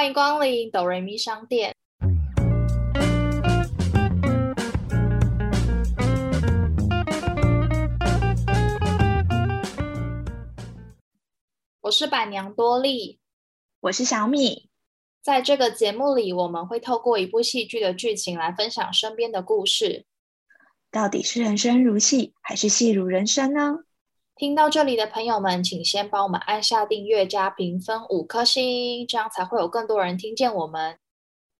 欢迎光临哆瑞咪商店。我是板娘多莉，我是小米。在这个节目里，我们会透过一部戏剧的剧情来分享身边的故事。到底是人生如戏，还是戏如人生呢？听到这里的朋友们，请先帮我们按下订阅加评分五颗星，这样才会有更多人听见我们。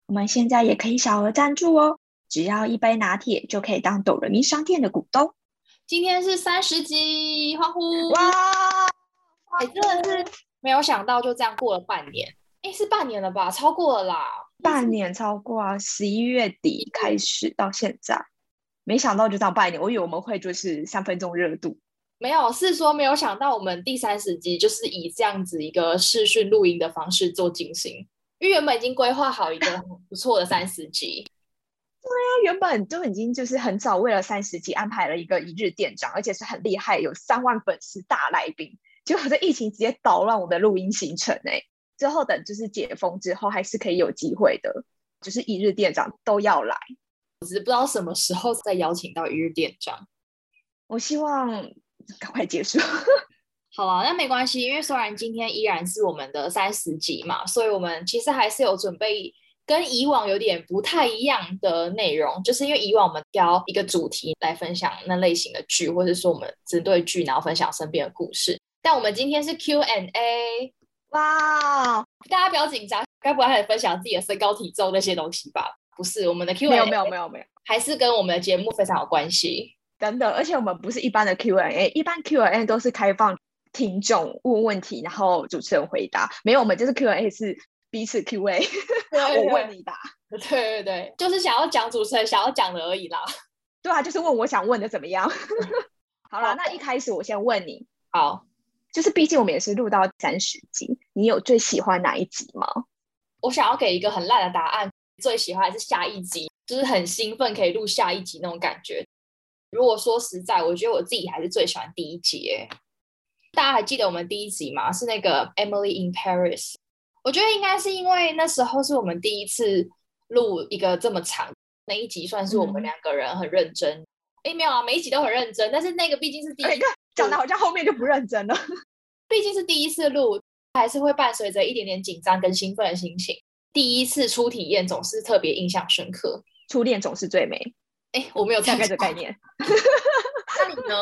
我们现在也可以小额赞助哦，只要一杯拿铁就可以当抖人民商店的股东。今天是三十集，欢呼！哇，哎，真的是没有想到，就这样过了半年。哎，是半年了吧？超过了啦，半年超过啊！十一月底开始到现在，没想到就这样半年。我以为我们会就是三分钟热度。没有，是说没有想到我们第三十集就是以这样子一个视讯录音的方式做进行，因为原本已经规划好一个不错的三十集。对啊，原本就已经就是很早为了三十集安排了一个一日店长，而且是很厉害，有三万粉丝大来宾。结果这疫情直接捣乱我的录音行程哎。之后等就是解封之后，还是可以有机会的，就是一日店长都要来，只是不知道什么时候再邀请到一日店长。我希望。赶快结束，好了，那没关系，因为虽然今天依然是我们的三十集嘛，所以我们其实还是有准备跟以往有点不太一样的内容，就是因为以往我们挑一个主题来分享那类型的剧，或者说我们针对剧然后分享身边的故事，但我们今天是 Q and A，哇，大家不要紧张，该不会开始分享自己的身高体重那些东西吧？不是，我们的 Q 没有没有没有没有，还是跟我们的节目非常有关系。等等，而且我们不是一般的 Q&A，一般 Q&A 都是开放听众问问题，然后主持人回答。没有，我们就是 Q&A 是彼此 Q&A，我问你答。对对对，就是想要讲主持人想要讲的而已啦。对啊，就是问我想问的怎么样？好了，那一开始我先问你，好，就是毕竟我们也是录到三十集，你有最喜欢哪一集吗？我想要给一个很烂的答案，最喜欢还是下一集，就是很兴奋可以录下一集那种感觉。如果说实在，我觉得我自己还是最喜欢第一集。大家还记得我们第一集吗？是那个 Emily in Paris。我觉得应该是因为那时候是我们第一次录一个这么长那一集，算是我们两个人很认真。哎，没有啊，每一集都很认真，但是那个毕竟是第一个，讲的好像后面就不认真了。毕竟是第一次录，还是会伴随着一点点紧张跟兴奋的心情。第一次初体验总是特别印象深刻，初恋总是最美。哎，我没有大概的概念。那你呢？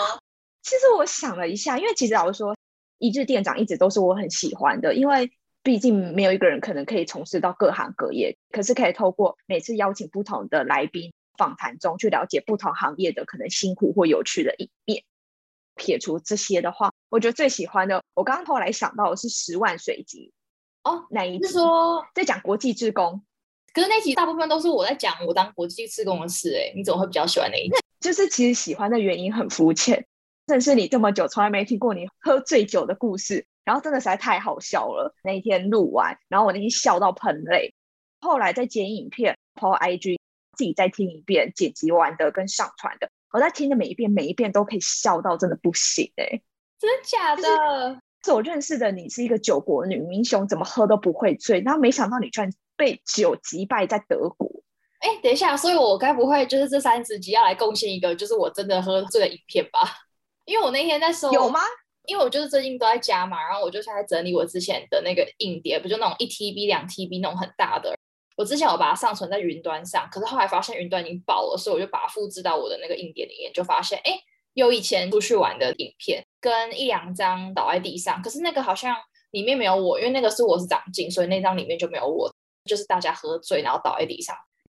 其实我想了一下，因为其实老实说，一日店长一直都是我很喜欢的，因为毕竟没有一个人可能可以从事到各行各业，可是可以透过每次邀请不同的来宾访谈中，去了解不同行业的可能辛苦或有趣的一面。撇除这些的话，我觉得最喜欢的，我刚刚后来想到的是十万水集哦，哪一是说在讲国际职工。可是那集大部分都是我在讲我当国际职工的事，哎，你怎么会比较喜欢那一集？就是其实喜欢的原因很肤浅，认识你这么久，从来没听过你喝醉酒的故事，然后真的实在太好笑了。那一天录完，然后我那天笑到喷泪，后来再剪影片，po IG，自己再听一遍，剪辑完的跟上传的，我在听的每一遍，每一遍都可以笑到真的不行，哎，真的假的？是我认识的你是一个酒国女英雄，怎么喝都不会醉，然后没想到你居然。被酒击败在德国，哎，等一下，所以我该不会就是这三十集要来贡献一个，就是我真的喝醉的影片吧？因为我那天在搜有吗？因为我就是最近都在家嘛，然后我就在整理我之前的那个硬碟，不就那种一 TB、两 TB 那种很大的。我之前有把它上传在云端上，可是后来发现云端已经爆了，所以我就把它复制到我的那个硬碟里面，就发现哎，有以前出去玩的影片跟一两张倒在地上，可是那个好像里面没有我，因为那个是我是长进，所以那张里面就没有我。就是大家喝醉，然后倒在地上，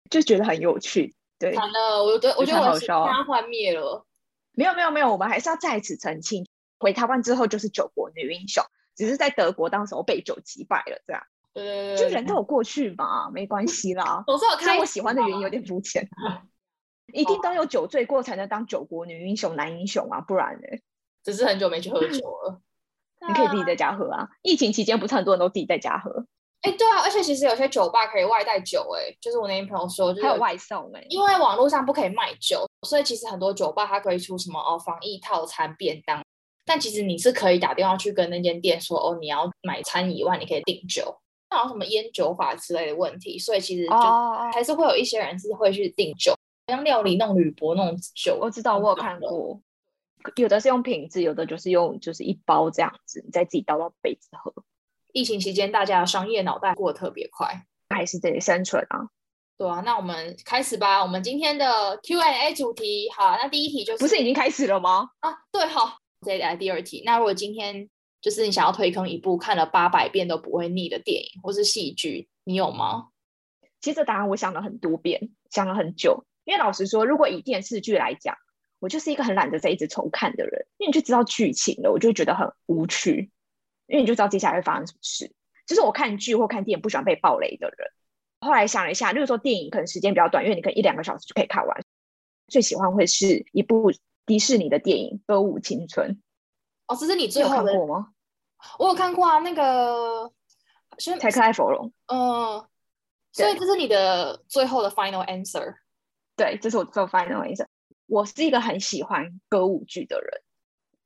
就觉得很有趣。对，完了，我觉得我觉得我家幻灭了。没有没有没有，我们还是要再次澄清。回台湾之后就是九国女英雄，只是在德国当时候被酒击败了，这样。对，就人都有过去嘛，没关系啦。我说我看我喜欢的原因有点肤浅，一定都有酒醉过才能当九国女英雄、男英雄啊，不然呢？只是很久没去喝酒了。你可以自己在家喝啊。疫情期间不是很多人都自己在家喝。哎，对啊，而且其实有些酒吧可以外带酒，哎，就是我那天朋友说，就是还有外送，哎，因为网络上不可以卖酒，所以其实很多酒吧它可以出什么哦防疫套餐便当，但其实你是可以打电话去跟那间店说，哦，你要买餐以外，你可以订酒。好像什么烟酒法之类的问题，所以其实就哦，还是会有一些人是会去订酒，像料理那种铝箔那种酒，我知道，我有看过，有的是用瓶子，有的就是用就是一包这样子，你再自己倒到杯子喝，疫情期间大家的商业脑袋过得特别快。还是得生存啊。对啊，那我们开始吧。我们今天的 Q&A 主题，好，那第一题就是不是已经开始了吗？啊，对，好，再来第二题。那如果今天就是你想要推坑一部看了八百遍都不会腻的电影或是戏剧，你有吗？其实这答案我想了很多遍，想了很久。因为老实说，如果以电视剧来讲，我就是一个很懒得在一直重看的人，因为你就知道剧情了，我就会觉得很无趣，因为你就知道接下来会发生什么事。就是我看剧或看电影不喜欢被暴雷的人。后来想了一下，例如说电影可能时间比较短，因为你可能一两个小时就可以看完。最喜欢会是一部迪士尼的电影《歌舞青春》，哦，这是你最后的，看过吗？我有看过啊，那个，先柴克艾弗隆，嗯，所以对这是你的最后的 final answer。对，这是我最后发现的意思。我是一个很喜欢歌舞剧的人，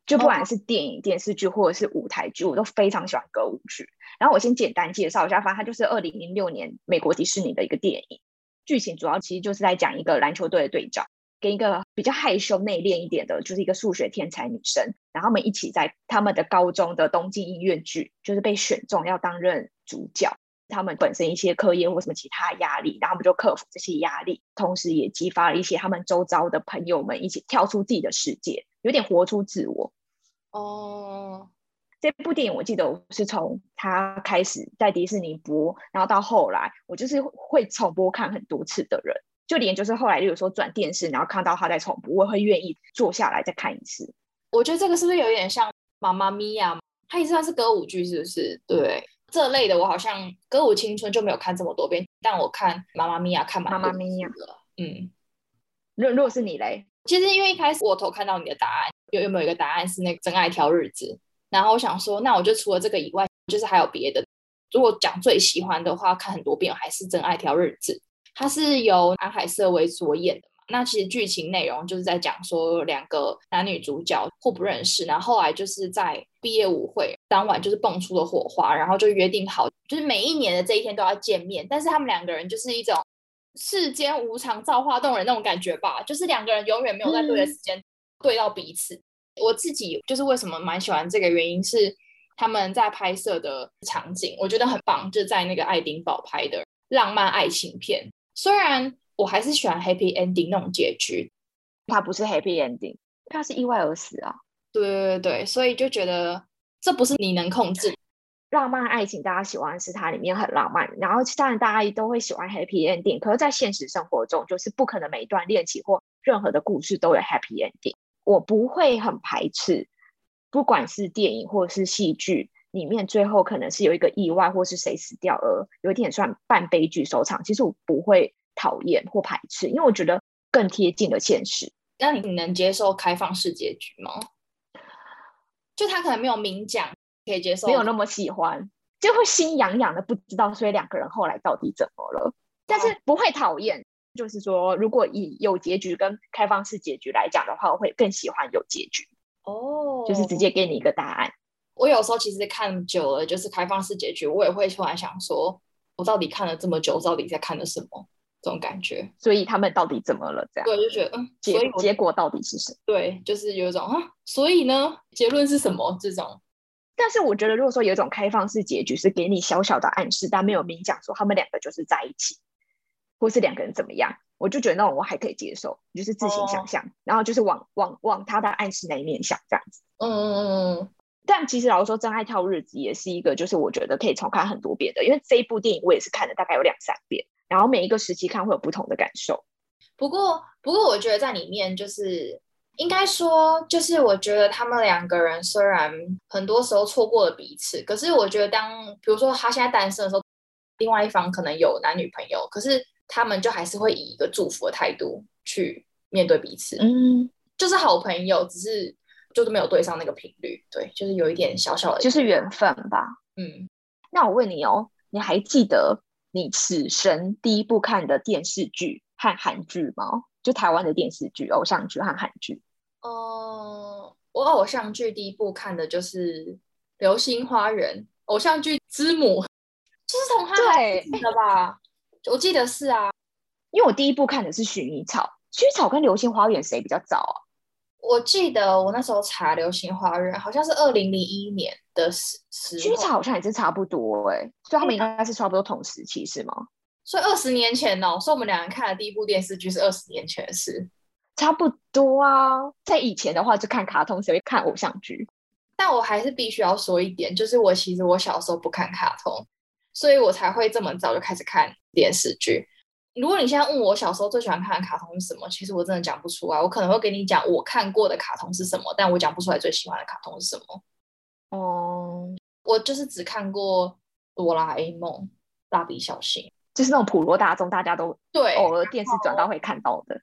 就不管是电影、电视剧或者是舞台剧，我都非常喜欢歌舞剧。然后我先简单介绍一下，反正它就是二零零六年美国迪士尼的一个电影，剧情主要其实就是在讲一个篮球队的队长跟一个比较害羞内敛一点的，就是一个数学天才女生，然后他们一起在他们的高中的东京音乐剧，就是被选中要担任主角。他们本身一些课业或什么其他压力，然后他们就克服这些压力，同时也激发了一些他们周遭的朋友们一起跳出自己的世界，有点活出自我。哦，这部电影我记得我是从它开始在迪士尼播，然后到后来我就是会重播看很多次的人，就连就是后来例如说转电视，然后看到他在重播，我也会愿意坐下来再看一次。我觉得这个是不是有点像《妈妈咪呀》？它也算是歌舞剧，是不是？对，这类的我好像《歌舞青春》就没有看这么多遍，但我看《妈妈咪呀》看蛮妈妈多咪呀。嗯，如如果是你嘞，其实因为一开始我头看到你的答案，有有没有一个答案是那个真爱挑日子？然后我想说，那我就除了这个以外，就是还有别的。如果讲最喜欢的话，看很多遍还是真爱挑日子。它是由安海瑟薇所演的嘛？那其实剧情内容就是在讲说两个男女主角互不认识，然后后来就是在毕业舞会当晚就是蹦出了火花，然后就约定好，就是每一年的这一天都要见面。但是他们两个人就是一种世间无常，造化动人那种感觉吧，就是两个人永远没有在对的时间对到彼此。我自己就是为什么蛮喜欢这个原因是他们在拍摄的场景，我觉得很棒，就在那个爱丁堡拍的浪漫爱情片。虽然我还是喜欢 happy ending 那种结局，它不是 happy ending，它是意外而死啊。对对对对，所以就觉得这不是你能控制。浪漫爱情，大家喜欢是它里面很浪漫，然后当然大家都会喜欢 happy ending，可是，在现实生活中，就是不可能每一段恋情或任何的故事都有 happy ending。我不会很排斥，不管是电影或者是戏剧里面，最后可能是有一个意外或是谁死掉，而有点算半悲剧收场。其实我不会讨厌或排斥，因为我觉得更贴近了现实。那你能接受开放式结局吗？就他可能没有明讲，可以接受，没有那么喜欢，就会心痒痒的，不知道所以两个人后来到底怎么了，但是不会讨厌。就是说，如果以有结局跟开放式结局来讲的话，我会更喜欢有结局，哦，就是直接给你一个答案。我有时候其实看久了，就是开放式结局，我也会突然想说，我到底看了这么久，到底在看的什么？这种感觉。所以他们到底怎么了？这样对，就觉得嗯，所以结结果到底是什么？对，就是有一种啊，所以呢，结论是什么？这种但是我觉得，如果说有一种开放式结局是给你小小的暗示，但没有明讲说他们两个就是在一起，或是两个人怎么样，我就觉得那种我还可以接受，就是自行想象，然后就是往往往他的暗示那一面想这样子。嗯嗯嗯嗯，但其实老实说，《真爱跳日子》也是一个，就是我觉得可以重看很多遍的，因为这一部电影我也是看了大概有两三遍，然后每一个时期看会有不同的感受。不过不过，我觉得在里面就是应该说，就是我觉得他们两个人虽然很多时候错过了彼此，可是我觉得当比如说他现在单身的时候，另外一方可能有男女朋友，可是他们就还是会以一个祝福的态度去面对彼此，嗯，就是好朋友，只是就是没有对上那个频率，对，就是有一点小小的，就是缘分吧。嗯，那我问你哦，你还记得你此生第一部看的电视剧和韩剧吗？就台湾的电视剧、偶像剧和韩剧。呃，我偶像剧第一部看的就是《流星花园》，偶像剧之母。就是从他对的吧？我记得是啊，因为我第一部看的是《薰衣草》，《薰衣草》跟《流星花园》谁比较早啊？我记得我那时候查《流星花园》好像是二零零一年的时时候，好像也是差不多哎、所以他们应该是差不多同时期是吗？所以二十年前哦，所以我们两个人看的第一部电视剧是二十年前的事。差不多啊，在以前的话就看卡通，谁会看偶像剧？但我还是必须要说一点，就是我其实我小时候不看卡通，所以我才会这么早就开始看电视剧。如果你现在问我小时候最喜欢看的卡通是什么，其实我真的讲不出来。我可能会给你讲我看过的卡通是什么，但我讲不出来最喜欢的卡通是什么。哦、我就是只看过哆啦 A 梦、蜡笔小新，就是那种普罗大众大家都对，偶尔电视转到会看到的。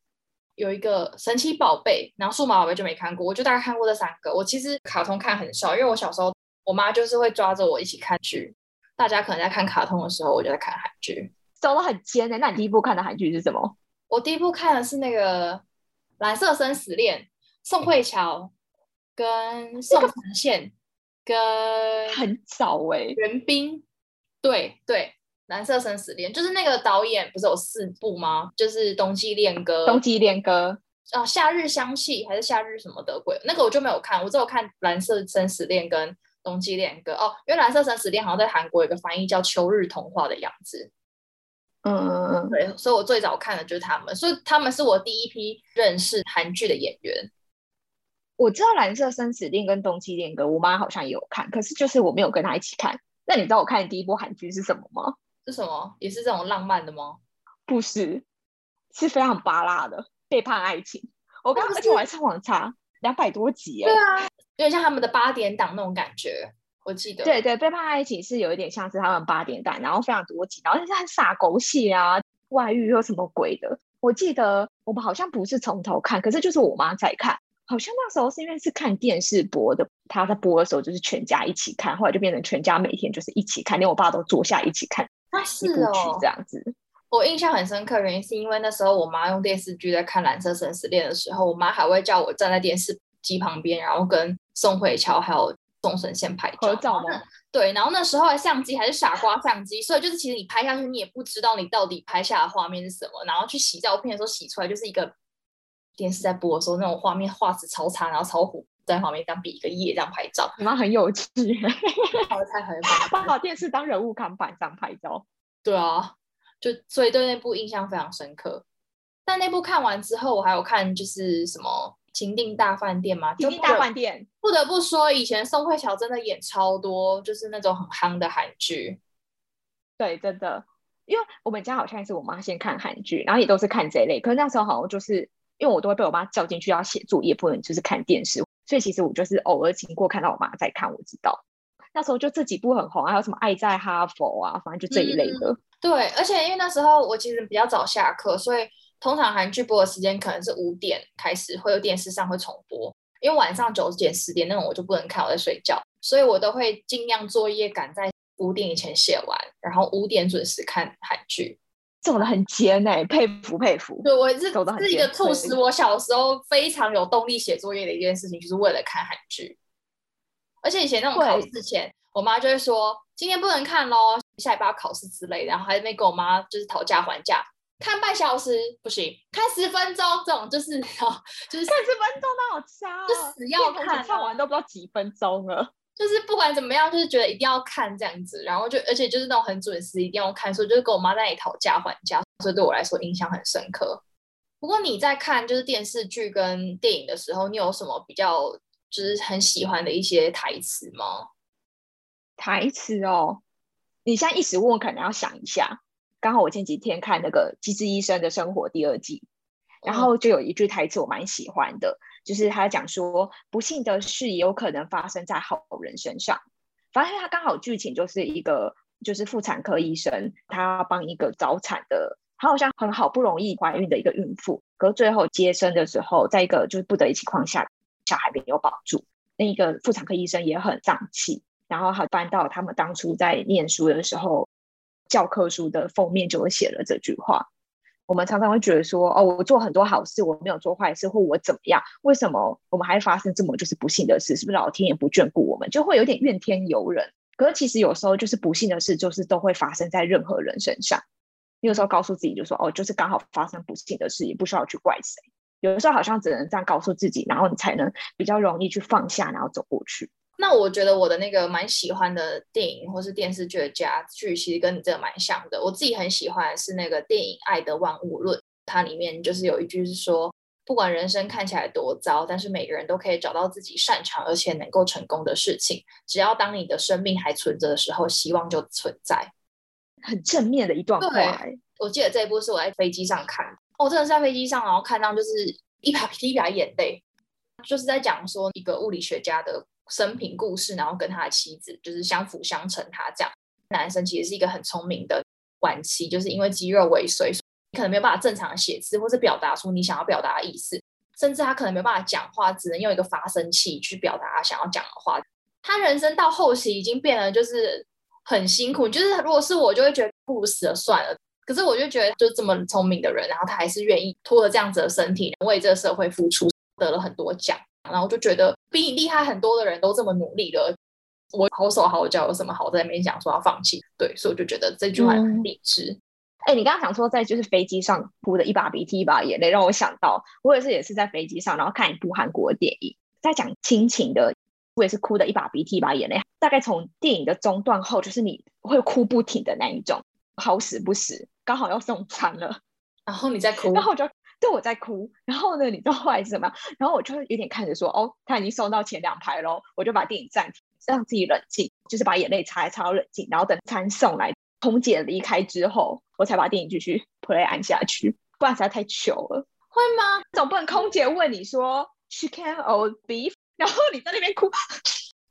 有一个神奇宝贝，然后数码宝贝就没看过，我就大概看过这三个。我其实卡通看很少，因为我小时候我妈就是会抓着我一起看剧，大家可能在看卡通的时候，我就在看韩剧。走的很尖的、那你第一部看的韩剧是什么？我第一部看的是那个《蓝色生死恋》，宋慧乔跟宋承宪跟很早哎、袁冰，对对，《蓝色生死恋》就是那个导演不是有四部吗？就是《冬季恋歌》、冬季恋歌。啊，夏日香气还是夏日什么的鬼，那个我就没有看，我只有看《蓝色生死恋》跟《冬季恋歌》哦，因为《蓝色生死恋》好像在韩国有个翻译叫《秋日童话》的样子，嗯嗯嗯，对，所以我最早看的就是他们，所以他们是我第一批认识韩剧的演员。我知道《蓝色生死恋》跟《冬季恋歌》，我妈好像也有看，可是就是我没有跟她一起看。那你知道我看的第一部韩剧是什么吗？是什么？也是这种浪漫的吗？不是，是非常巴拉的背叛爱情。我刚而且我还上网查，两百多集哎、对啊，有点像他们的八点档那种感觉，我记得。对对，背叛爱情是有一点像是他们八点档，然后非常多集，然后是很傻狗血啊，外遇又什么鬼的。我记得我们好像不是从头看，可是就是我妈在看，好像那时候是因为是看电视播的，她在播的时候就是全家一起看，后来就变成全家每天就是一起看，连我爸都坐下一起看啊，一是哦这。样子。我印象很深刻，原因是因为那时候我妈用电视剧在看《蓝色生死恋》的时候，我妈还会叫我站在电视机旁边，然后跟宋慧乔还有宋承宪拍照合照吗？对，然后那时候的相机还是傻瓜相机，所以就是其实你拍下去，你也不知道你到底拍下的画面是什么。然后去洗照片的时候洗出来就是一个电视在播的时候那种画面，画质超差，然后超糊，在旁边当比一个耶这样拍照，你妈很有趣，然后才很把好电视当人物看板这样拍照。对啊，就所以对那部印象非常深刻。但那部看完之后，我还有看就是什么《情定大饭店》嘛，就情定大饭店，不得不说，以前宋慧乔真的演超多，就是那种很夯的韩剧。对，真的，因为我们家好像也是我妈先看韩剧，然后也都是看这一类。可是那时候好像就是因为我都会被我妈叫进去要写作业，不能就是看电视，所以其实我就是偶尔经过看到我妈在看，我知道。那时候就这几部很红，还有什么《爱在哈佛》啊，反正就这一类的。对，而且因为那时候我其实比较早下课，所以通常韩剧播的时间可能是五点开始会有电视上会重播，因为晚上九点十点那种我就不能看，我在睡觉，所以我都会尽量作业赶在五点以前写完，然后五点准时看韩剧。走的很尖哎、佩服佩服。对我是是一个促使我小时候非常有动力写作业的一件事情，就是为了看韩剧。而且以前那种考对试前，我妈就会说今天不能看喽，下礼拜要考试之类的，然后还在那边跟我妈就是讨价还价，看半小时不行，看十分钟这种就是哦就是三十分钟那好差、啊，就死要看啊看完都不知道几分钟了。就是不管怎么样，就是觉得一定要看这样子，然后就而且就是那种很准时一定要看，所以就是跟我妈在那里讨价还价，所以对我来说印象很深刻。不过你在看就是电视剧跟电影的时候，你有什么比较就是很喜欢的一些台词吗？台词哦，你现在一时问，我可能要想一下。刚好我前几天看那个《机智医生的生活》第二季，然后就有一句台词我蛮喜欢的，就是他讲说，不幸的事也有可能发生在好人身上。反正他刚好剧情就是一个就是妇产科医生，他帮一个早产的，他好像很好不容易怀孕的一个孕妇，可是最后接生的时候，在一个就是不得已情况下，小孩没有保住，那一个妇产科医生也很丧气，然后还翻到他们当初在念书的时候，教科书的封面就会写了这句话。我们常常会觉得说，哦，我做很多好事，我没有做坏事，或我怎么样？为什么我们还发生这么就是不幸的事？是不是老天爷不眷顾我们？就会有点怨天尤人。可是其实有时候就是不幸的事，就是都会发生在任何人身上。你有时候告诉自己就说，哦，就是刚好发生不幸的事，也不需要去怪谁。有的时候好像只能这样告诉自己，然后你才能比较容易去放下，然后走过去。那我觉得我的那个蛮喜欢的电影或是电视剧的家剧，其实跟你这个蛮像的。我自己很喜欢是那个电影《爱的万物论》，它里面就是有一句是说，不管人生看起来多糟，但是每个人都可以找到自己擅长而且能够成功的事情。只要当你的生命还存着的时候，希望就存在。很正面的一段话。我记得这一部是我在飞机上看，哦，真的是在飞机上，然后看到就是一排 一排眼泪，就是在讲说一个物理学家的。生平故事，然后跟他的妻子就是相辅相成。他这样，男生其实是一个很聪明的晚期，就是因为肌肉萎缩，可能没有办法正常写字，或是表达出你想要表达的意思，甚至他可能没有办法讲话，只能用一个发声器去表达他想要讲的话。他人生到后期已经变得就是很辛苦，就是如果是我，就会觉得不如死了算了。可是我就觉得，就这么聪明的人，然后他还是愿意拖着这样子的身体，为这个社会付出，得了很多奖。然后就觉得比你厉害很多的人都这么努力了，我好手好脚有什么好在那边讲说要放弃？对，所以我就觉得这句话很励志。哎，你刚刚想说在就是飞机上哭的一把鼻涕一把眼泪，让我想到我也是也是在飞机上，然后看一部韩国电影，在讲亲情的，我也是哭的一把鼻涕一把眼泪。大概从电影的中段后，就是你会哭不停的那一种，好死不死刚好要送餐了，然后你再哭，然后我就。对，我在哭，然后呢，你知道后来是什么？然后我就有点看着说，哦，他已经送到前两排喽，我就把电影暂停，让自己冷静，就是把眼泪擦一擦，冷静，然后等餐送来，空姐离开之后，我才把电影继续 play 按下去，不然实在太糗了。会吗？总不能空姐问你说 chicken or beef，然后你在那边哭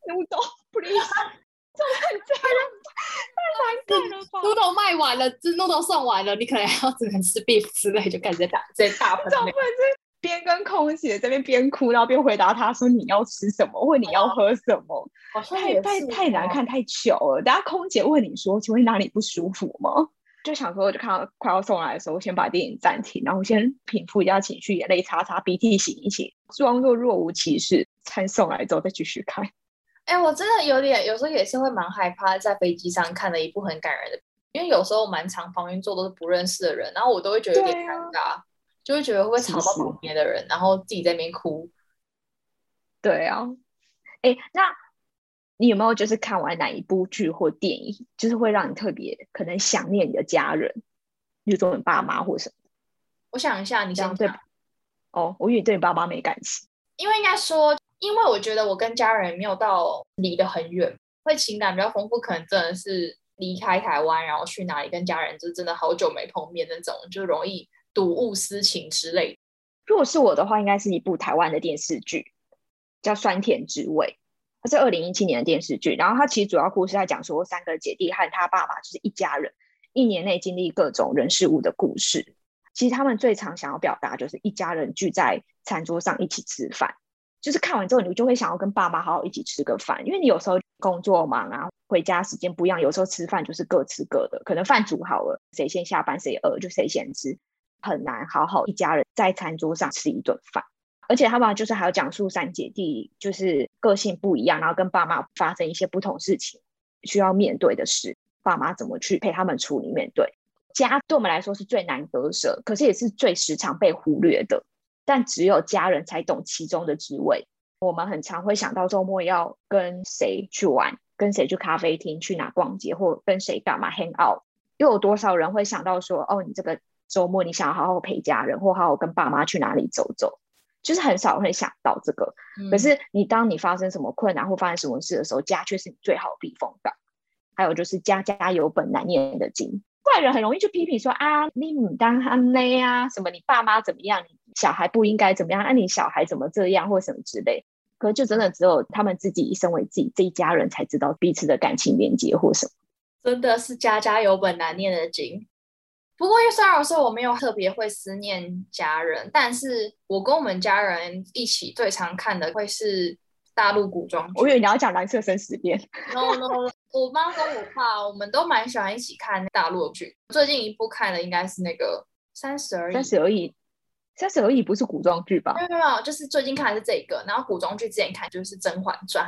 ，No, please.。这很家人太难看了吧？noodle 卖完了，这 noodle 送完了，你可能要只能吃 beef 之类，就感觉打这大盆。总不能是边跟空姐这边边哭，然后边回答他说你要吃什么或你要喝什么？太太太难看，太糗了。等下空姐问你说，请问哪里不舒服吗？就想说，我就看到快要送来的时候，先把电影暂停，然后先平复一下情绪，眼泪擦擦，鼻涕擤一擤，装作若无其事。餐送来之后再继续看。哎，我真的有点，有时候也是会蛮害怕在飞机上看了一部很感人的，因为有时候蛮长旁边坐都是不认识的人，然后我都会觉得有点尴尬，就会觉得会不会吵到旁边的人，然后自己在那边哭。对啊，哎，那你有没有就是看完哪一部剧或电影，就是会让你特别可能想念你的家人，比如说你爸妈或什么？我想一下，你想对？哦，我以为对你爸妈没感情，因为应该说。因为我觉得我跟家人没有到离得很远，会情感比较丰富，可能真的是离开台湾，然后去哪里跟家人就真的好久没碰面那种，就容易睹物思情之类。如果是我的话，应该是一部台湾的电视剧，叫《酸甜之味》，它是二零一七年的电视剧。然后它其实主要故事在讲说三个姐弟和他爸爸就是一家人，一年内经历各种人事物的故事。其实他们最常想要表达就是一家人聚在餐桌上一起吃饭。就是看完之后，你就会想要跟爸妈好好一起吃个饭，因为你有时候工作忙啊，回家时间不一样，有时候吃饭就是各吃各的，可能饭煮好了，谁先下班谁饿就谁先吃，很难好好一家人在餐桌上吃一顿饭。而且他们就是还要讲述三姐弟就是个性不一样，然后跟爸妈发生一些不同事情需要面对的事，爸妈怎么去陪他们处理面对。家对我们来说是最难割舍，可是也是最时常被忽略的。但只有家人才懂其中的滋味。我们很常会想到周末要跟谁去玩，跟谁去咖啡厅，去哪逛街，或跟谁干嘛 hang out。又有多少人会想到说，哦，你这个周末你想要好好陪家人，或好好跟爸妈去哪里走走？就是很少会想到这个。可是你当你发生什么困难或发生什么事的时候，家却是你最好的避风港。还有就是家家有本难念的经，外人很容易去批评说啊，你唔当安内啊，什么你爸妈怎么样？小孩不应该怎么样？那你小孩怎么这样，或什么之类？可是就真的只有他们自己身为自己这一家人才知道彼此的感情连接或什么。真的是家家有本难念的经。不过，因为虽然说我没有特别会思念家人，但是我跟我们家人一起最常看的会是大陆古装剧。我以为你要讲《蓝色生死恋》。No No，我妈跟我爸我们都蛮喜欢一起看大陆剧。最近一部看的应该是那个《三十而已》。三十而已。三十而已不是古装剧吧？没有没有，就是最近看的是这个。然后古装剧之前看就是《甄嬛传》，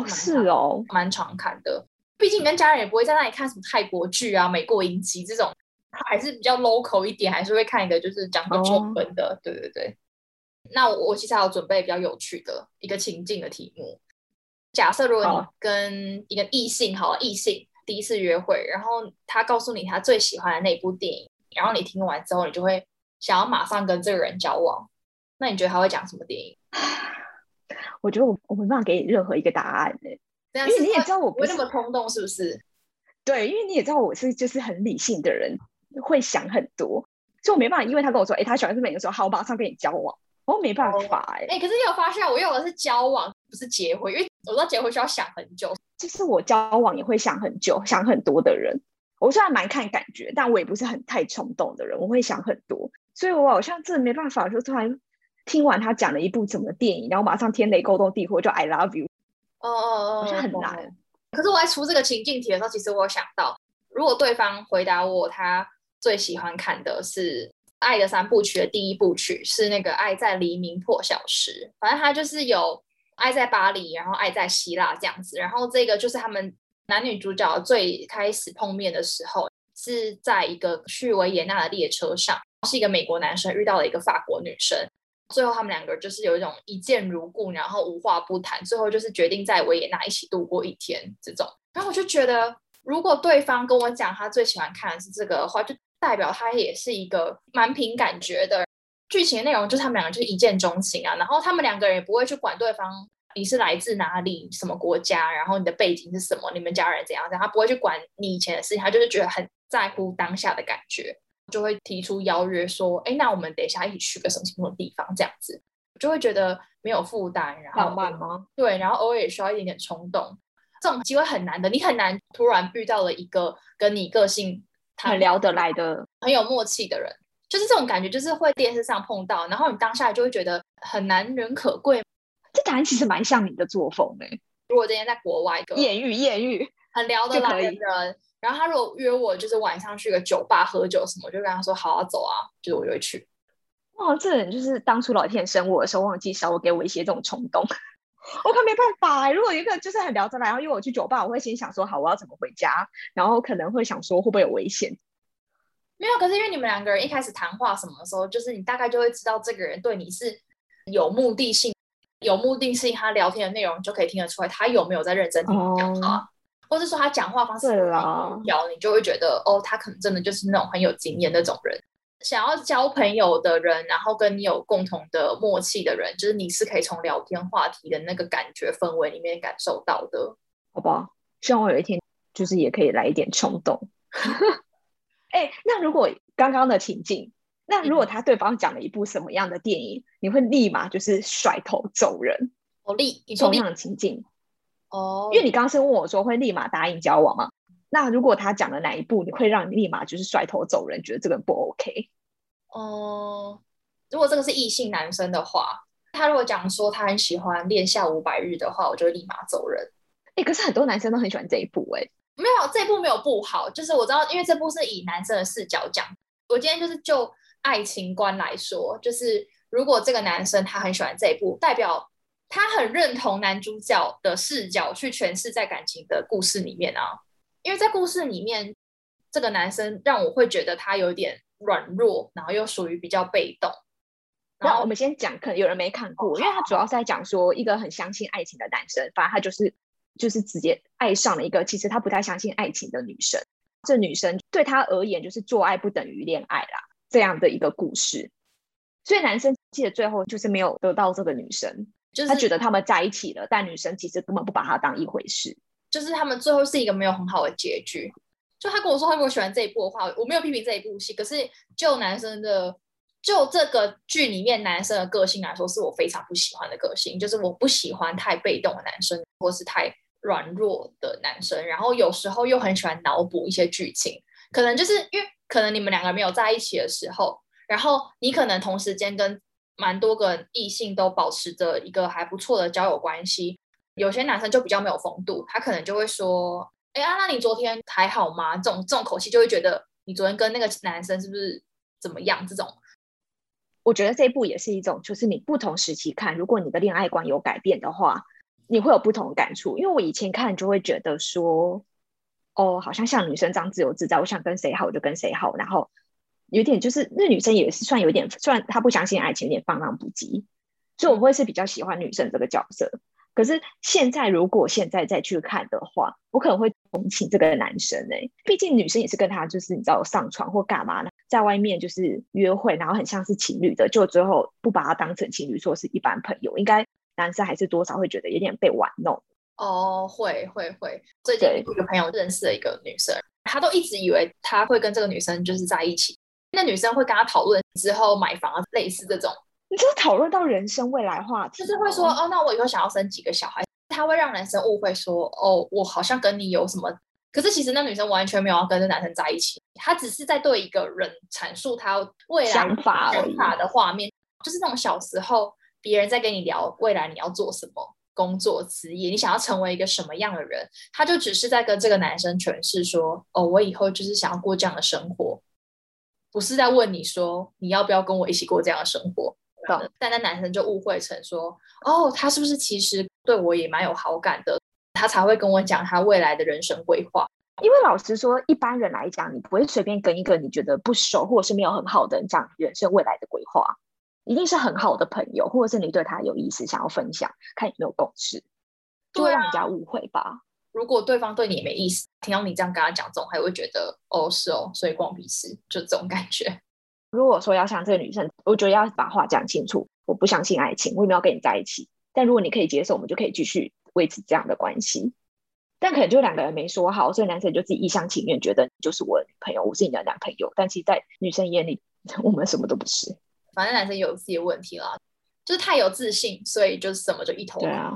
哦，是哦，蛮常看的。毕竟你跟家人也不会在那里看什么泰国剧啊、美国影集这种，还是比较 local 一点，还是会看一个就是讲个中文的。对对对。那我我其实还有准备比较有趣的一个情境的题目。假设如果你跟一个异性，好异性第一次约会，然后他告诉你他最喜欢的那部电影，然后你听完之后，你就会想要马上跟这个人交往。那你觉得他会讲什么电影？我觉得我我没办法给你任何一个答案呢，因为你也知道我不那么冲动，是不是？对，因为你也知道我是就是很理性的人，会想很多，所以我没办法。因为他跟我说，哎，他喜欢是美的时候，好，我马上跟你交往。我没办法哎，哎，可是你有发现，我用的是交往，不是结婚，因为我知道结婚需要想很久。就是我交往也会想很久，想很多的人。我虽然蛮看感觉，但我也不是很太冲动的人，我会想很多。所以我好像真的没办法，就突然听完他讲了一部什么电影，然后马上天雷勾动地火，就 I love you。哦哦哦，好像很难。可是我在出这个情境题的时候，其实我有想到，如果对方回答我他最喜欢看的是。爱的三部曲的第一部曲是那个《爱在黎明破晓时》，反正他就是有爱在巴黎，然后爱在希腊这样子。然后这个就是他们男女主角最开始碰面的时候，是在一个去维也纳的列车上，是一个美国男生遇到了一个法国女生，最后他们两个就是有一种一见如故，然后无话不谈，最后就是决定在维也纳一起度过一天这种。然后我就觉得，如果对方跟我讲他最喜欢看的是这个的话，就。代表他也是一个蛮凭感觉的剧情内容，就是他们两个就是一见钟情啊，然后他们两个人也不会去管对方你是来自哪里、什么国家，然后你的背景是什么，你们家人怎样怎样，他不会去管你以前的事情，他就是觉得很在乎当下的感觉，就会提出邀约说，哎，那我们等一下一起去个什么什么地方这样子，就会觉得没有负担，然后浪漫吗？对，然后偶尔也需要一点点冲动，这种机会很难的，你很难突然遇到了一个跟你个性。很聊得来的、很有默契的人，就是这种感觉，就是会电视上碰到，然后你当下就会觉得很难人可贵。这答案其实蛮像你的作风诶。如果今天在国外，艳遇艳遇，很聊得来的人，然后他如果约我，就是晚上去个酒吧喝酒什么，我就跟他说好啊，走啊，就是我就会去。哇，这人就是当初老天生我的时候忘记少给我一些这种冲动。我可没办法，如果一个就是很聊得来，然后因为我去酒吧，我会先想说好，我要怎么回家，然后可能会想说会不会有危险。没有，可是因为你们两个人一开始谈话什么的时候，就是你大概就会知道这个人对你是有目的性，有目的性，他聊天的内容就可以听得出来他有没有在认真听讲话，或者说他讲话方式聊，你就会觉得哦，他可能真的就是那种很有经验那种人。想要交朋友的人，然后跟你有共同的默契的人，就是你是可以从聊天话题的那个感觉氛围里面感受到的，好不好？希望我有一天就是也可以来一点冲动。哎，那如果刚刚的情境，那如果他对方讲了一部什么样的电影，你会立马就是甩头走人？我立同样的情境哦，因为你刚刚是问我说会立马答应交往吗？那如果他讲了哪一步，你会让你立马就是甩头走人，觉得这个人不 OK？哦，如果这个是异性男生的话，他如果讲说他很喜欢《恋下五百日》的话，我就会立马走人。哎，可是很多男生都很喜欢这一部，哎，没有这一部没有不好，就是我知道，因为这部是以男生的视角讲。我今天就是就爱情观来说，就是如果这个男生他很喜欢这一步，代表他很认同男主角的视角去诠释在感情的故事里面啊。因为在故事里面，这个男生让我会觉得他有点软弱，然后又属于比较被动。然后我们先讲，可能有人没看过，因为他主要是在讲说一个很相信爱情的男生，反正他就是就是直接爱上了一个其实他不太相信爱情的女生。这女生对他而言就是做爱不等于恋爱啦，这样的一个故事。所以男生记得最后就是没有得到这个女生，就是他觉得他们在一起了，但女生其实根本不把他当一回事。就是他们最后是一个没有很好的结局。就他跟我说，他如果喜欢这一部的话，我没有批评这一部戏。可是就男生的，就这个剧里面男生的个性来说，是我非常不喜欢的个性。就是我不喜欢太被动的男生，或是太软弱的男生。然后有时候又很喜欢脑补一些剧情，可能就是因为可能你们两个没有在一起的时候，然后你可能同时间跟蛮多个异性都保持着一个还不错的交友关系。有些男生就比较没有风度，他可能就会说：“哎啊，那你昨天还好吗？”这种这种口气就会觉得你昨天跟那个男生是不是怎么样？这种，我觉得这一部也是一种，就是你不同时期看，如果你的恋爱观有改变的话，你会有不同的感触。因为我以前看就会觉得说，哦，好像像女生这样自由自在，我想跟谁好我就跟谁好，然后有点就是那女生也是算有点，虽然她不相信爱情，有点放浪不羁，所以我会是比较喜欢女生这个角色。可是现在如果现在再去看的话，我可能会同情这个男生哎，毕竟女生也是跟他就是你知道上床或干嘛呢，在外面就是约会，然后很像是情侣的，就最后不把他当成情侣，说是一般朋友，应该男生还是多少会觉得有点被玩弄。哦，会会会。最近一个朋友认识了一个女生，他都一直以为他会跟这个女生就是在一起。那女生会跟他讨论之后买房类似这种。你就讨论到人生未来话题，就是会说哦，那我以后想要生几个小孩。他会让男生误会说哦，我好像跟你有什么。可是其实那女生完全没有要跟这男生在一起，她只是在对一个人阐述她未来想法想法的画面，就是那种小时候别人在跟你聊未来你要做什么。工作职业，你想要成为一个什么样的人？她就只是在跟这个男生诠释说：“哦，我以后就是想要过这样的生活。”不是在问你说你要不要跟我一起过这样的生活。但那男生就误会成说：“哦，他是不是其实对我也蛮有好感的？他才会跟我讲他未来的人生规划。”因为老实说，一般人来讲，你不会随便跟一个你觉得不熟或者是没有很好的人讲人生未来的规划。一定是很好的朋友，或者是你对他有意思，想要分享，看有没有共识，就会让人家误会吧。如果对方对你没意思，听到你这样跟他讲，总还会觉得哦是哦，所以逛鼻屎就这种感觉。如果说要像这个女生，我觉得要把话讲清楚，我不相信爱情，我也没有跟你在一起。但如果你可以接受，我们就可以继续维持这样的关系。但可能就两个人没说好，所以男生就自己一厢情愿，觉得你就是我的女朋友，我是你的男朋友。但其实，在女生眼里，我们什么都不是。反正男生有自己的问题啦，就是太有自信，所以就是什么就一头。对啊。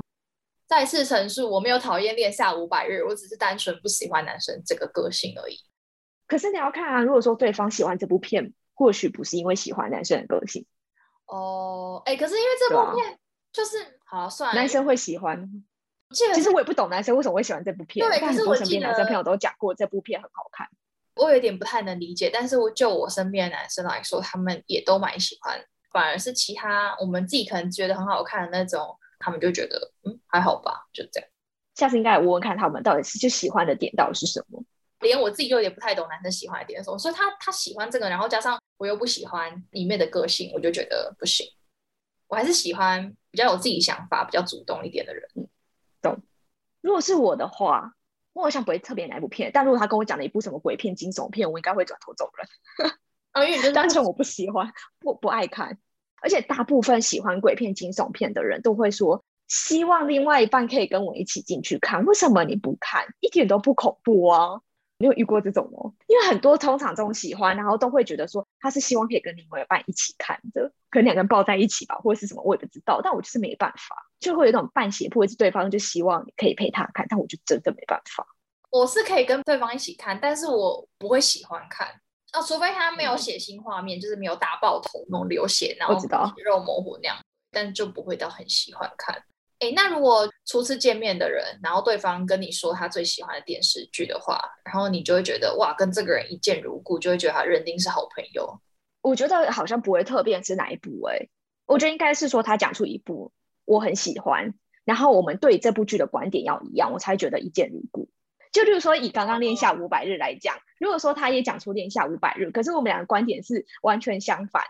再次陈述，我没有讨厌恋下五百日，我只是单纯不喜欢男生这个个性而已。可是你要看啊，如果说对方喜欢这部片，或许不是因为喜欢男生的个性。哦，哎，可是因为这部片就是好算了，男生会喜欢。其实我也不懂男生为什么会喜欢这部片，对，可是我身边男生朋友都讲过这部片很好看。我有点不太能理解，但是我就我身边的男生来说，他们也都蛮喜欢。反而是其他我们自己可能觉得很好看的那种，他们就觉得嗯还好吧，就这样。下次应该来问问看他们到底是就喜欢的点到底是什么。连我自己就有点不太懂男生喜欢的点什么，所以他他喜欢这个，然后加上我又不喜欢里面的个性，我就觉得不行。我还是喜欢比较有自己想法、比较主动一点的人。懂。如果是我的话。我好像不会特别哪一部片，但如果他跟我讲了一部什么鬼片、惊悚片，我应该会转头走人。啊，因为单纯 我不喜欢，不不爱看。而且大部分喜欢鬼片、惊悚片的人都会说，希望另外一半可以跟我一起进去看。为什么你不看？一点都不恐怖啊！你有遇过这种哦？因为很多通常这种喜欢，然后都会觉得说他是希望可以跟另外一半一起看的，可能两个人抱在一起吧，或者是什么，我也不知道。但我就是没办法，就会有种半胁迫，是对方就希望你可以陪他看，但我就真的没办法。我是可以跟对方一起看，但是我不会喜欢看啊，除非他没有血腥画面，就是没有打爆头那种流血，然后血肉模糊那样，但就不会到很喜欢看。哎，那如果初次见面的人，然后对方跟你说他最喜欢的电视剧的话，然后你就会觉得哇，跟这个人一见如故，就会觉得他认定是好朋友。我觉得好像不会特别是哪一部哎，我觉得应该是说他讲出一部我很喜欢，然后我们对这部剧的观点要一样，我才觉得一见如故。就例如说以刚刚练下五百日来讲，如果说他也讲出天下五百日，可是我们两个观点是完全相反，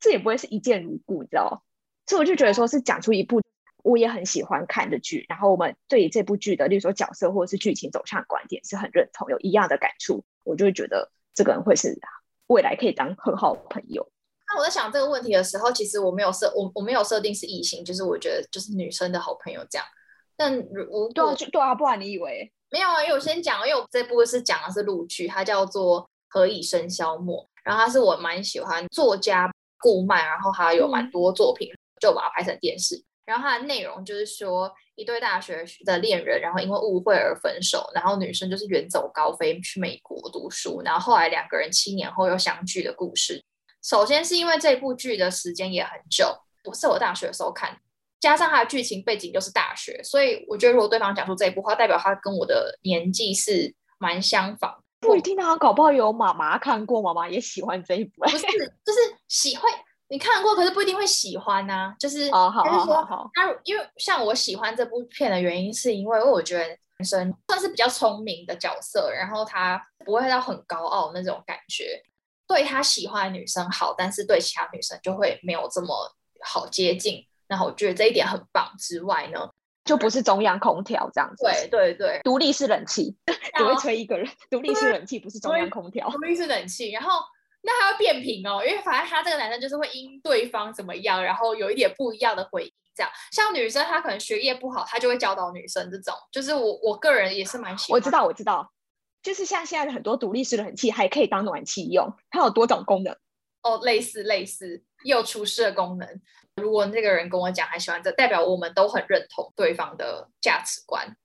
这也不会是一见如故，你知道所以我就觉得说是讲出一部。我也很喜欢看的剧，然后我们对这部剧的，例如说角色或者是剧情走向观点是很认同，有一样的感触，我就会觉得这个人会是未来可以当很好的朋友。那我在想这个问题的时候，其实我没有设我我没有设定是异性，就是我觉得就是女生的好朋友这样。但如对啊，就对啊，不然你以为没有啊？因为我先讲，因为我这部是讲的是陆剧，它叫做《何以笙箫默》，然后它是我蛮喜欢作家顾漫，然后还有蛮多作品，就把它拍成电视。然后它的内容就是说，一对大学的恋人，然后因为误会而分手，然后女生就是远走高飞去美国读书，然后后来两个人七年后又相聚的故事。首先是因为这部剧的时间也很久，我是我大学的时候看，加上它的剧情背景就是大学，所以我觉得如果对方讲出这一部话，代表他跟我的年纪是蛮相仿。不一定啊，搞不好有妈妈看过，妈妈也喜欢这一部。不是，就是喜欢。你看过，可是不一定会喜欢呐。就是，好好好好，他因为像我喜欢这部片的原因，是因为我觉得男生算是比较聪明的角色，然后他不会到很高傲那种感觉，对他喜欢的女生好，但是对其他女生就会没有这么好接近。然后我觉得这一点很棒。之外呢，就不是中央空调这样子。对对对，独立式冷气只会吹一个人，独立式冷气不是中央空调。独立式冷气，然后那还要变频哦，因为反正他这个男生就是会因对方怎么样，然后有一点不一样的回应。这样，像女生她可能学业不好，她就会教导女生这种。就是我我个人也是蛮喜欢。我知道我知道，就是像现在的很多独立式冷气还可以当暖气用，它有多种功能。哦，类似类似，又有除湿的功能。如果那个人跟我讲还喜欢这，代表我们都很认同对方的价值观。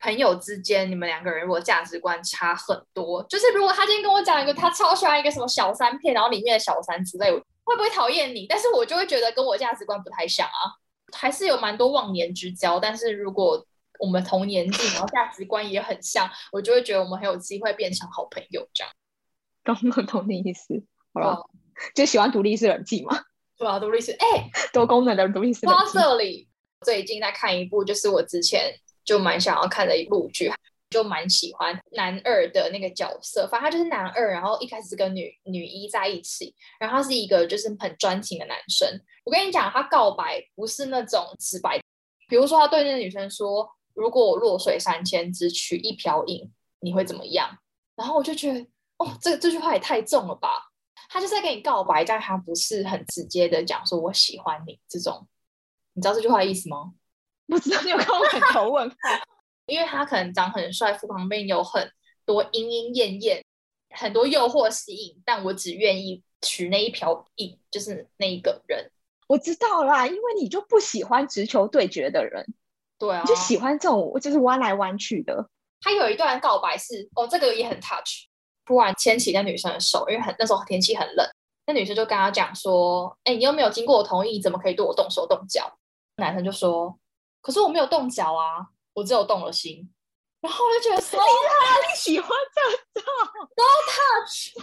朋友之间，你们两个人如果价值观差很多，就是如果他今天跟我讲一个他超喜欢一个什么小三片，然后里面的小三之类，会不会讨厌你？但是我就会觉得跟我价值观不太像啊，还是有蛮多忘年之交。但是如果我们同年纪，然后价值观也很像，我就会觉得我们很有机会变成好朋友这样。懂懂懂你意思，好吧？就喜欢独立式冷气嘛。对啊，独立式哎，多功能的独立式。说到这里，最近在看一部，就是我之前就蛮想要看的一部剧，就蛮喜欢男二的那个角色。反正他就是男二，然后一开始是跟女女一在一起，然后他是一个就是很专情的男生。我跟你讲，他告白不是那种直白，比如说他对那个女生说：“如果我弱水三千，只取一瓢饮，你会怎么样？”然后我就觉得，哦，这这句话也太重了吧。他就是在跟你告白，但他不是很直接的讲说“我喜欢你”这种，你知道这句话的意思吗？不知道，你有看我很头问号？因为他可能长很帅，腹旁边有很多莺莺燕燕，很多诱惑吸引，但我只愿意娶那一瓢饮，就是那一个人。我知道啦，因为你就不喜欢直球对决的人，对啊，就喜欢这种就是弯来弯去的。他有一段告白是哦，这个也很 touch。突然牵起那女生的手，因为很那时候天气很冷，那女生就跟他讲说：“哎，你又没有经过我同意，怎么可以对我动手动脚？”男生就说：“可是我没有动脚啊，我只有动了心。”然后我就觉得，厉害，你喜欢这种 touch，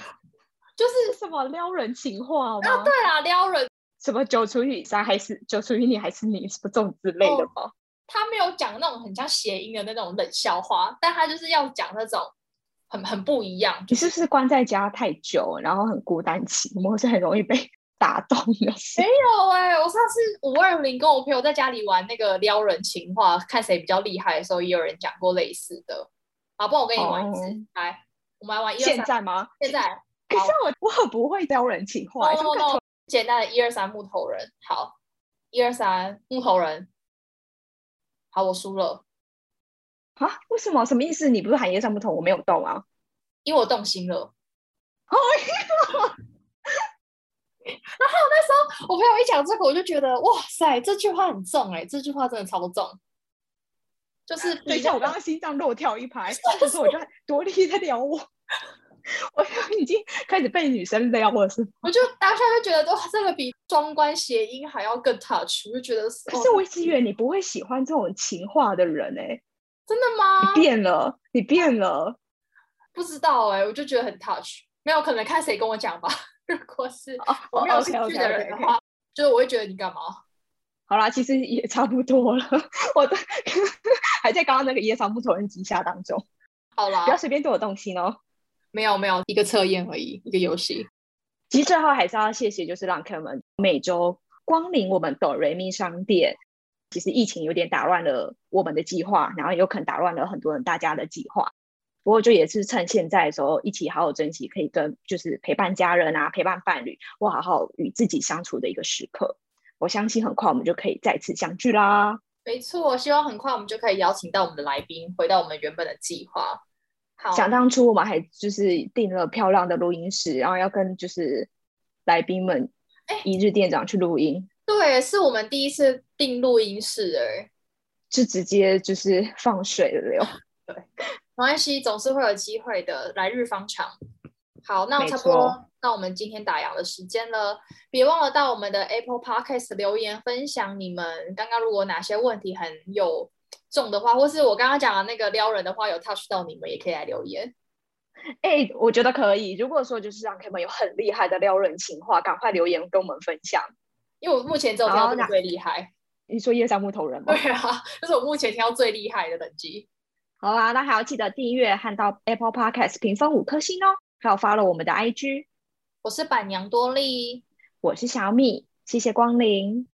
就是 什么撩人情话吗？对啊，撩人什么九除以三还是九除以你还是你什么这种之类的吗？他没有讲那种很像谐音的那种冷笑话，但他就是要讲那种。很很不一样，你是不是关在家太久，然后很孤单寂寞，是很容易被 打动的？没有哎，我上次五二零跟我朋友在家里玩那个撩人情话，看谁比较厉害的时候，也有人讲过类似的。好，不然我跟你玩一次，来，我们来玩。现在吗？现在。可是我我很不会撩人情话。简单的一二三木头人，好，一二三木头人，好，我输了。啊？为什么？什么意思？你不是喊一上不同，我没有动啊，因为我动心了。然后那时候我朋友一讲这个，我就觉得哇塞，这句话很重哎，这句话真的超重。就是等一下，我刚刚心脏漏跳一拍，就是我就多莉在撩我，我已经开始被女生撩了，是我就当下就觉得，哇，这个比双关谐音还要更 touch，我就觉得。可是我一直以为你不会喜欢这种情话的人哎。真的吗？你变了，你变了，不知道哎，我就觉得很 touch，没有可能看谁跟我讲吧。如果是我没有兴趣的人的话，就是我会觉得你干嘛？好啦，其实也差不多了，我的 还在刚刚那个野草木头人机下当中。好啦，不要随便对我动心哦。没有没有，一个测验而已，一个游戏。其实最后还是要谢谢，就是让客人们每周光临我们哆瑞咪商店。其实疫情有点打乱了我们的计划，然后有可能打乱了很多人大家的计划。不过就也是趁现在的时候，一起好好珍惜可以跟就是陪伴家人啊，陪伴伴侣，或好好与自己相处的一个时刻。我相信很快我们就可以再次相聚啦。没错，希望很快我们就可以邀请到我们的来宾回到我们原本的计划。好，想当初我们还就是订了漂亮的录音室，然后要跟就是来宾们一日店长去录音。对，是我们第一次订录音室哎，就直接就是放水流。对，没关系，总是会有机会的，来日方长。好，那差不多，那我们今天打烊的时间了，别忘了到我们的 Apple Podcast 留言分享你们刚刚如果哪些问题很有重的话，或是我刚刚讲的那个撩人的话有 touch 到你们，也可以来留言。哎，我觉得可以。如果说就是让 K 们有很厉害的撩人情话，赶快留言跟我们分享。因为我目前只有挑到最厉害，你说夜上木头人吗？对啊，这是我目前挑到最厉害的等级。好啦，那还要记得订阅和到 Apple Podcast 评分五颗星哦，还有 follow 我们的 IG。我是板娘多莉，我是小米，谢谢光临。